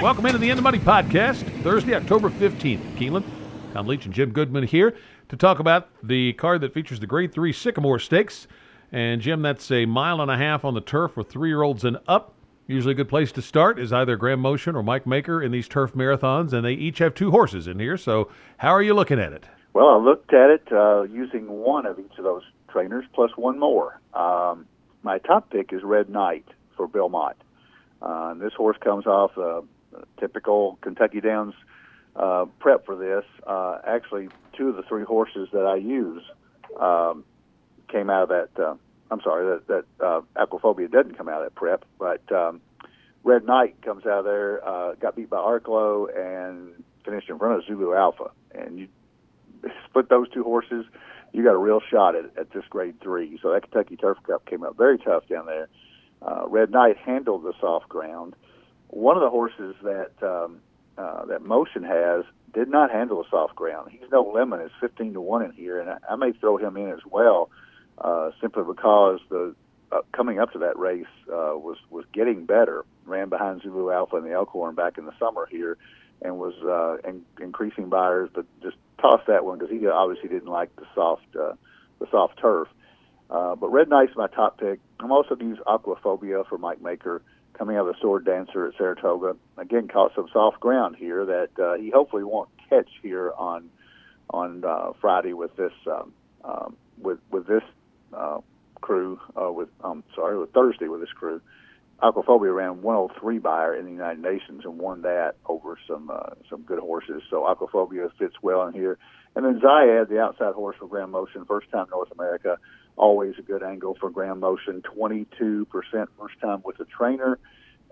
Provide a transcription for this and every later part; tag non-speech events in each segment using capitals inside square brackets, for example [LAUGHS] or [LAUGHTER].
Welcome into the In the Money podcast, Thursday, October 15th. Keeneland, Tom Leach and Jim Goodman here to talk about the card that features the Grade 3 Sycamore Stakes. And Jim, that's a mile and a half on the turf for three year olds and up. Usually a good place to start is either Graham Motion or Mike Maker in these turf marathons, and they each have two horses in here. So, how are you looking at it? Well, I looked at it uh, using one of each of those trainers plus one more. Um, my top pick is Red Knight for Bill Mott. Uh, this horse comes off a, a typical Kentucky Downs uh, prep for this. Uh, actually, two of the three horses that I use um, came out of that. Uh, I'm sorry, that, that uh, Aquaphobia doesn't come out of that prep, but um, Red Knight comes out of there, uh, got beat by Arklow, and finished in front of Zulu Alpha. And you [LAUGHS] split those two horses, you got a real shot at, at this grade three. So that Kentucky Turf Cup came up very tough down there. Uh, Red Knight handled the soft ground. One of the horses that um, uh, that Motion has did not handle the soft ground. He's no lemon. It's 15 to one in here, and I, I may throw him in as well, uh, simply because the uh, coming up to that race uh, was was getting better. Ran behind Zulu Alpha and the Elkhorn back in the summer here, and was uh, in, increasing Beyers, but just tossed that one because he obviously didn't like the soft uh, the soft turf. Uh, but Red Knight's my top pick. I'm also going to use Aquaphobia for Mike Maker coming out of the Sword Dancer at Saratoga. Again, caught some soft ground here that uh, he hopefully won't catch here on on uh, Friday with this um, um, with with this uh, crew. Uh, with I'm sorry, with Thursday with this crew. Aquaphobia ran 103 Beyer in the United Nations and won that over some uh, some good horses. So Aquaphobia fits well in here. And then Zayad, the outside horse for Graham Motion, first time North America, always a good angle for Graham Motion. 22% first time with a trainer.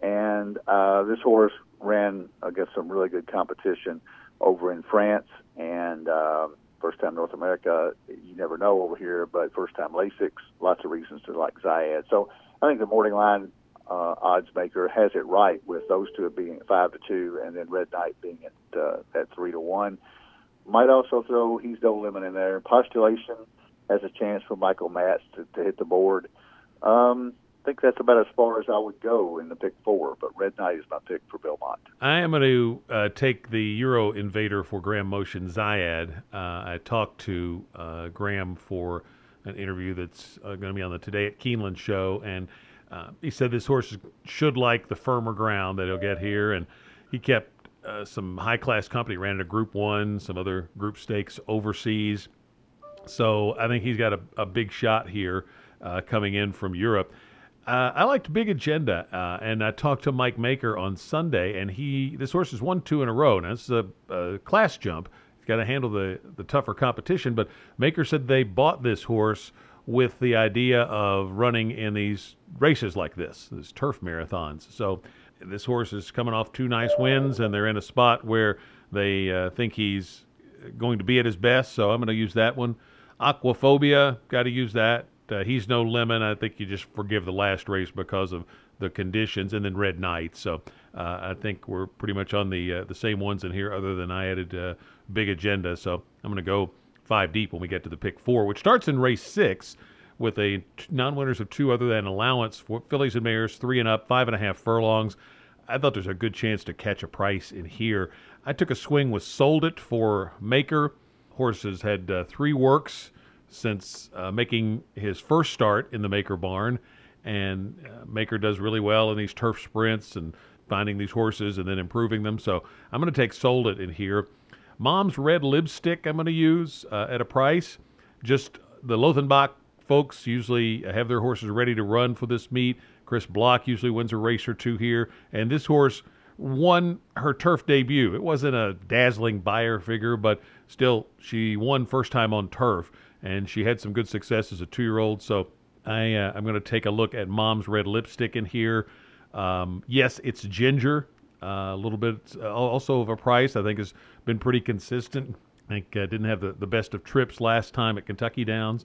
And uh, this horse ran against some really good competition over in France. And um, first time North America, you never know over here, but first time Lasix, lots of reasons to like Zayad. So I think the morning line uh, odds maker has it right with those two being at five to two, and then Red Knight being at uh, at three to one. Might also throw he's no lemon in there. Postulation has a chance for Michael Matz to, to hit the board. Um, I think that's about as far as I would go in the pick four, but Red Knight is my pick for Bill Mott. I am going to uh, take the Euro Invader for Graham Motion Zayad. Uh, I talked to uh, Graham for an interview that's uh, going to be on the Today at Keeneland show, and uh, he said this horse should like the firmer ground that he'll get here, and he kept uh, some high class company, ran a Group One, some other Group Stakes overseas. So I think he's got a, a big shot here uh, coming in from Europe. Uh, I liked Big Agenda, uh, and I talked to Mike Maker on Sunday, and he this horse has won two in a row. Now this is a, a class jump; he's got to handle the the tougher competition. But Maker said they bought this horse with the idea of running in these races like this, these turf marathons. So this horse is coming off two nice wins, and they're in a spot where they uh, think he's going to be at his best. So I'm going to use that one. Aquaphobia, got to use that. Uh, he's no lemon. I think you just forgive the last race because of the conditions, and then Red Knight. So uh, I think we're pretty much on the uh, the same ones in here, other than I added uh, Big Agenda. So I'm going to go five deep when we get to the pick four, which starts in race six with a non-winners of two other than allowance for fillies and mares, three and up, five and a half furlongs. I thought there's a good chance to catch a price in here. I took a swing with Sold It for Maker. Horses had uh, three works since uh, making his first start in the Maker barn, and uh, Maker does really well in these turf sprints and finding these horses and then improving them. So I'm going to take Sold It in here. Mom's Red Lipstick I'm going to use uh, at a price. Just the Lothenbach folks usually have their horses ready to run for this meet. Chris Block usually wins a race or two here, and this horse won her turf debut. It wasn't a dazzling Beyer figure, but still, she won first time on turf, and she had some good success as a two-year-old. So I, uh, I'm going to take a look at Mom's Red Lipstick in here. Um, yes, it's ginger. Uh, a little bit uh, also of a price. I think has been pretty consistent. I think uh, didn't have the, the best of trips last time at Kentucky Downs.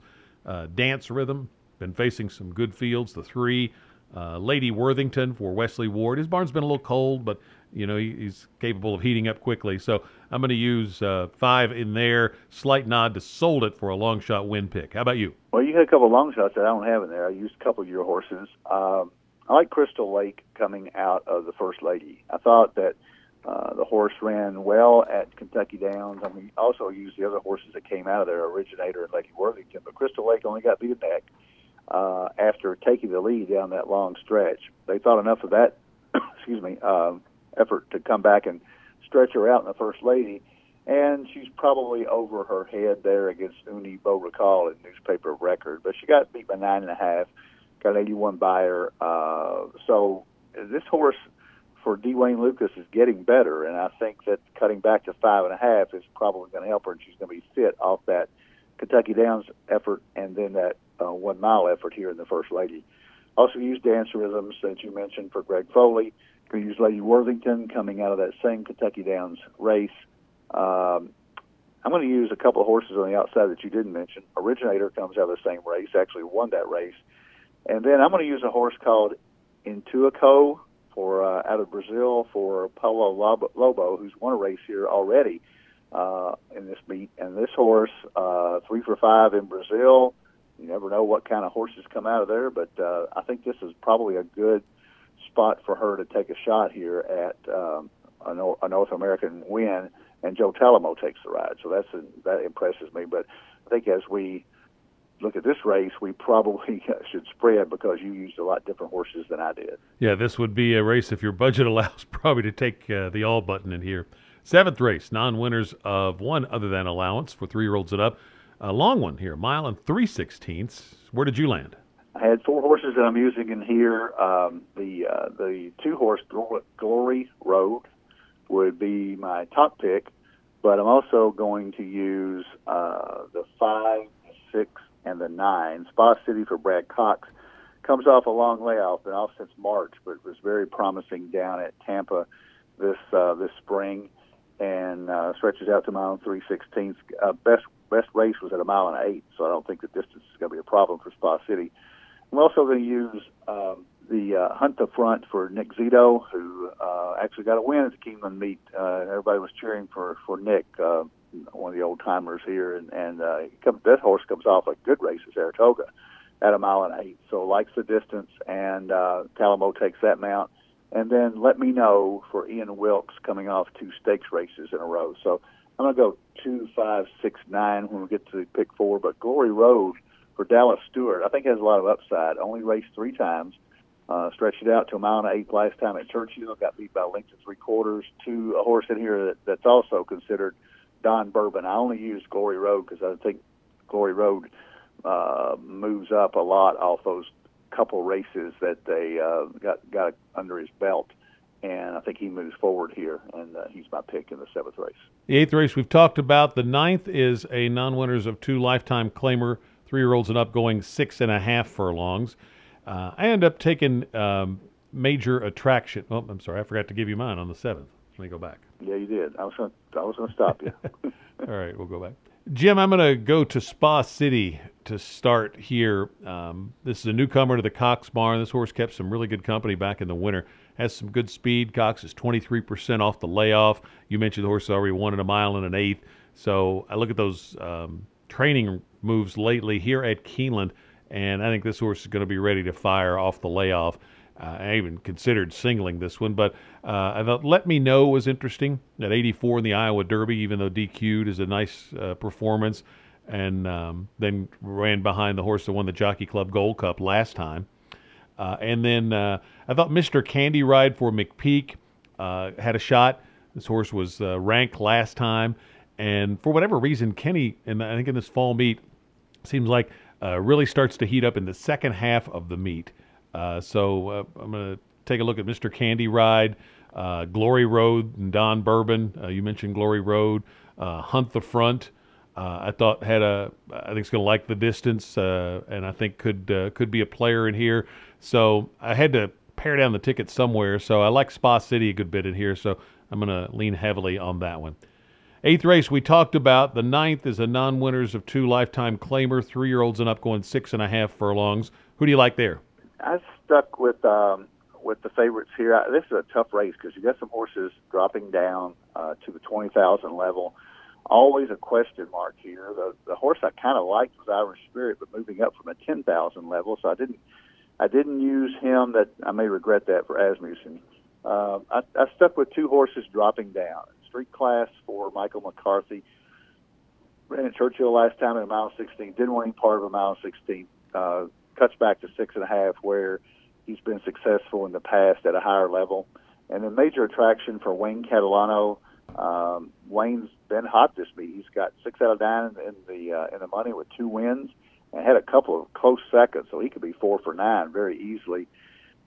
Dance rhythm been facing some good fields. The three, uh, Lady Worthington for Wesley Ward. His barn's been a little cold, but you know he, he's capable of heating up quickly. So I'm going to use uh, five in there. Slight nod to Sold It for a long shot win pick. How about you? Well, you had a couple long shots that I don't have in there. I used a couple of your horses. Um, I like Crystal Lake coming out of the First Lady. I thought that uh, the horse ran well at Kentucky Downs. I mean, also used the other horses that came out of there, Originator and Lady Worthington. But Crystal Lake only got beat neck uh, after taking the lead down that long stretch. They thought enough of that, [COUGHS] excuse me, um, effort to come back and stretch her out in the First Lady. And she's probably over her head there against Uni Beau Recall in newspaper record. But she got beat by nine and a half, got an 81 Beyer. Uh, so this horse for D. Wayne Lukas is getting better, and I think that cutting back to five and a half is probably going to help her, and she's going to be fit off that Kentucky Downs effort and then that uh, one mile effort here in the First Lady. Also use Dancer Rhythms that you mentioned for Greg Foley. To use Lady Worthington coming out of that same Kentucky Downs race. Um, I'm going to use a couple of horses on the outside that you didn't mention. Originator comes out of the same race, actually won that race. And then I'm going to use a horse called Intuico for uh, out of Brazil for Paulo Lobo, who's won a race here already uh, in this meet. And this horse, uh, three for five in Brazil. You never know what kind of horses come out of there, but uh, I think this is probably a good spot for her to take a shot here at um, a, a North American win. And Joe Talamo takes the ride, so that's that impresses me. But I think as we look at this race, we probably [LAUGHS] should spread because you used a lot different horses than I did. Yeah, this would be a race if your budget [LAUGHS] allows, probably to take uh, the all button in here. Seventh race, non-winners of one other than allowance for three-year-olds and up. A long one here, mile and three sixteenths. Where did you land? I had four horses that I'm using in here. Um, the uh, the two horse Glory Road would be my top pick, but I'm also going to use uh, the five, six, and the nine. Spa City for Brad Cox comes off a long layoff, been off since March, but was very promising down at Tampa this uh, this spring, and uh, stretches out to mile and three sixteenths. Uh, best best race was at a mile and eight, so I don't think the distance is going to be a problem for Spa City. I'm also going to use um, the uh, Hunt the Front for Nick Zito, who uh, actually got a win at the Keeneland meet. Uh, everybody was cheering for for Nick. Uh, one of the old timers here, and and uh, comes, that horse comes off a good race at Saratoga at a mile and eight, so likes the distance, and uh, Talamo takes that mount. And then let me know for Ian Wilkes coming off two stakes races in a row. So I'm to go two, five, six, nine when we get to pick four. But Glory Road for Dallas Stewart, I think has a lot of upside. Only raced three times. Uh, stretched it out to a mile and eight last time at Churchill. Got beat by length of three quarters. To a horse in here that, that's also considered Don Bourbon. I only use Glory Road because I think Glory Road uh, moves up a lot off those couple races that they uh, got got under his belt, and I think he moves forward here, and uh, he's my pick in the seventh race. The eighth race we've talked about. The ninth is a non-winners of two lifetime claimer, three-year-olds and up, going six and a half furlongs. Uh, I end up taking um, major attraction. Oh, I'm sorry, I forgot to give you mine on the seventh. Let me go back. Yeah, you did. I was going. I was going to stop you. [LAUGHS] [LAUGHS] All right, we'll go back. Jim, I'm going to go to Spa City to start here. Um, this is a newcomer to the Cox barn. This horse kept some really good company back in the winter. Has some good speed. Cox is 23% off the layoff. You mentioned the horse already won in a mile and an eighth. So I look at those um, training moves lately here at Keeneland, and I think this horse is going to be ready to fire off the layoff. Uh, I even considered singling this one, but uh, I thought Let Me Know was interesting at 84 in the Iowa Derby, even though DQ'd is a nice uh, performance, and um, then ran behind the horse that won the Jockey Club Gold Cup last time. Uh, and then uh, I thought Mr. Candy Ride for McPeek uh, had a shot. This horse was ranked last time, and for whatever reason, Kenny, and I think in this fall meet, seems like really starts to heat up in the second half of the meet. Uh, so uh, I'm going to take a look at Mr. Candy Ride, uh, Glory Road, and Don Bourbon. You mentioned Glory Road, Hunt the Front. I thought had a. I think it's going to like the distance, and I think could could be a player in here. So I had to pare down the ticket somewhere. So I like Spa City a good bit in here. So I'm going to lean heavily on that one. Eighth race we talked about. The ninth is a non-winners of two lifetime claimer, three-year-olds and up going six and a half furlongs. Who do you like there? I stuck with um, with the favorites here. I, this is a tough race because you got some horses dropping down uh, to the twenty thousand level. Always a question mark here. The the horse I kind of liked was Irish Spirit, but moving up from a ten thousand level, so I didn't I didn't use him. That I may regret that for Asmussen. Uh, I, I stuck with two horses dropping down. Street class for Michael McCarthy. Ran at Churchill last time in a mile 16. Didn't want any part of a mile 16. Uh, cuts back to six and a half, where he's been successful in the past at a higher level. And then major attraction for Wayne Catalano. Um, Wayne's been hot this meet. He's got six out of nine in the uh, in the money with two wins, and had a couple of close seconds, so he could be four for nine very easily.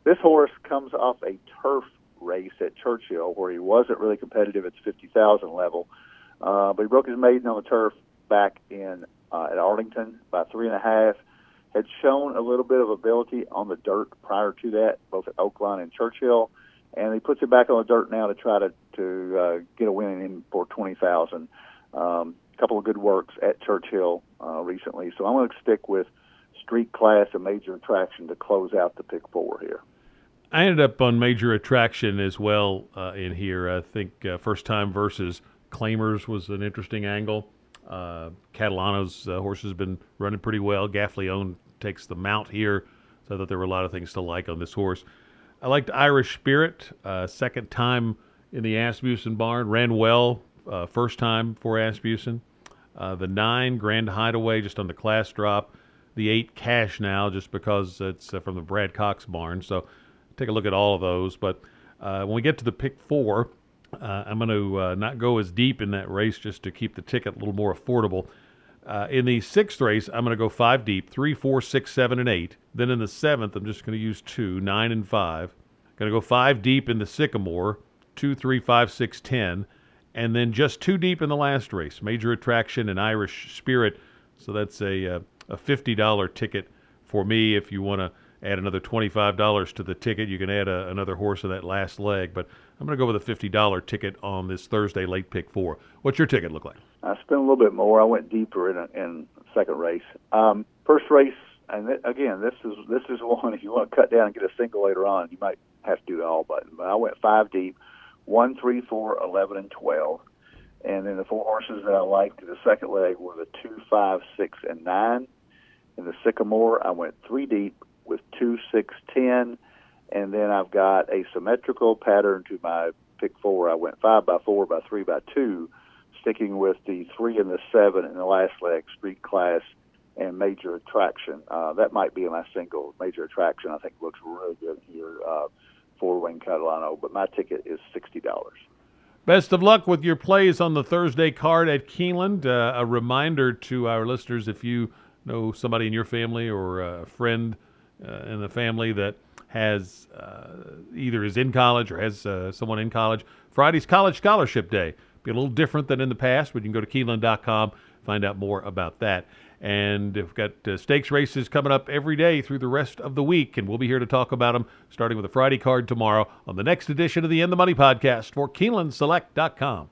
This horse comes off a turf race at Churchill where he wasn't really competitive at the 50,000 level, uh, but he broke his maiden on the turf back in uh, at Arlington by three and a half. Had shown a little bit of ability on the dirt prior to that, both at Oaklawn and Churchill, and he puts it back on the dirt now to try to to uh, get a win in for 20,000. Um, a couple of good works at Churchill uh, recently, so I'm going to stick with street class, a major attraction to close out the pick four here. I ended up on major attraction as well uh, in here. I think uh, first time versus claimers was an interesting angle. Uh, Catalano's uh, horse has been running pretty well. Gaffalione takes the mount here, so thought there were a lot of things to like on this horse. I liked Irish Spirit, uh, second time in the Asmussen barn, ran well uh, first time for Asmussen. the nine Grand Hideaway just on the class drop. The eight Cash now just because it's from the Brad Cox barn. So take a look at all of those. But uh, when we get to the pick four, uh, I'm going to uh, not go as deep in that race just to keep the ticket a little more affordable. Uh, in the sixth race, I'm going to go five deep three, four, six, seven, and eight. Then in the seventh, I'm just going to use two, nine, and five. Going to go five deep in the Sycamore, two, three, five, six, ten. And then just two deep in the last race, Major Attraction and Irish Spirit. So that's a, uh, a $50 ticket for me if you want to add another $25 to the ticket. You can add a, another horse in that last leg, but I'm going to go with a $50 ticket on this Thursday late pick four. What's your ticket look like? I spent a little bit more. I went deeper in, a, in second race. Um, first race, and th- again, this is this is [LAUGHS] one. If you want to cut down and get a single later on, you might have to do the all button. But I went five deep, one, three, four, eleven, and twelve. And then the four horses that I liked in the second leg were the two, five, six, and nine. In the Sycamore, I went three deep, with two, six, ten, and then I've got a symmetrical pattern to my pick four. I went five by four by three by two, sticking with the three and the seven in the last leg, street class and major attraction. Uh, that might be my single. Major attraction, I think, looks really good here uh, for Wayne Catalano, but my ticket is sixty dollars. Best of luck with your plays on the Thursday card at Keeneland. Uh, a reminder to our listeners if you know somebody in your family or a friend uh, in the family that has uh, either is in college or has uh, someone in college. Friday's College Scholarship Day. Be a little different than in the past, but you can go to Keeneland.com find out more about that. And we've got uh, stakes races coming up every day through the rest of the week, and we'll be here to talk about them, starting with a Friday card tomorrow on the next edition of the In the Money podcast for KeenelandSelect.com.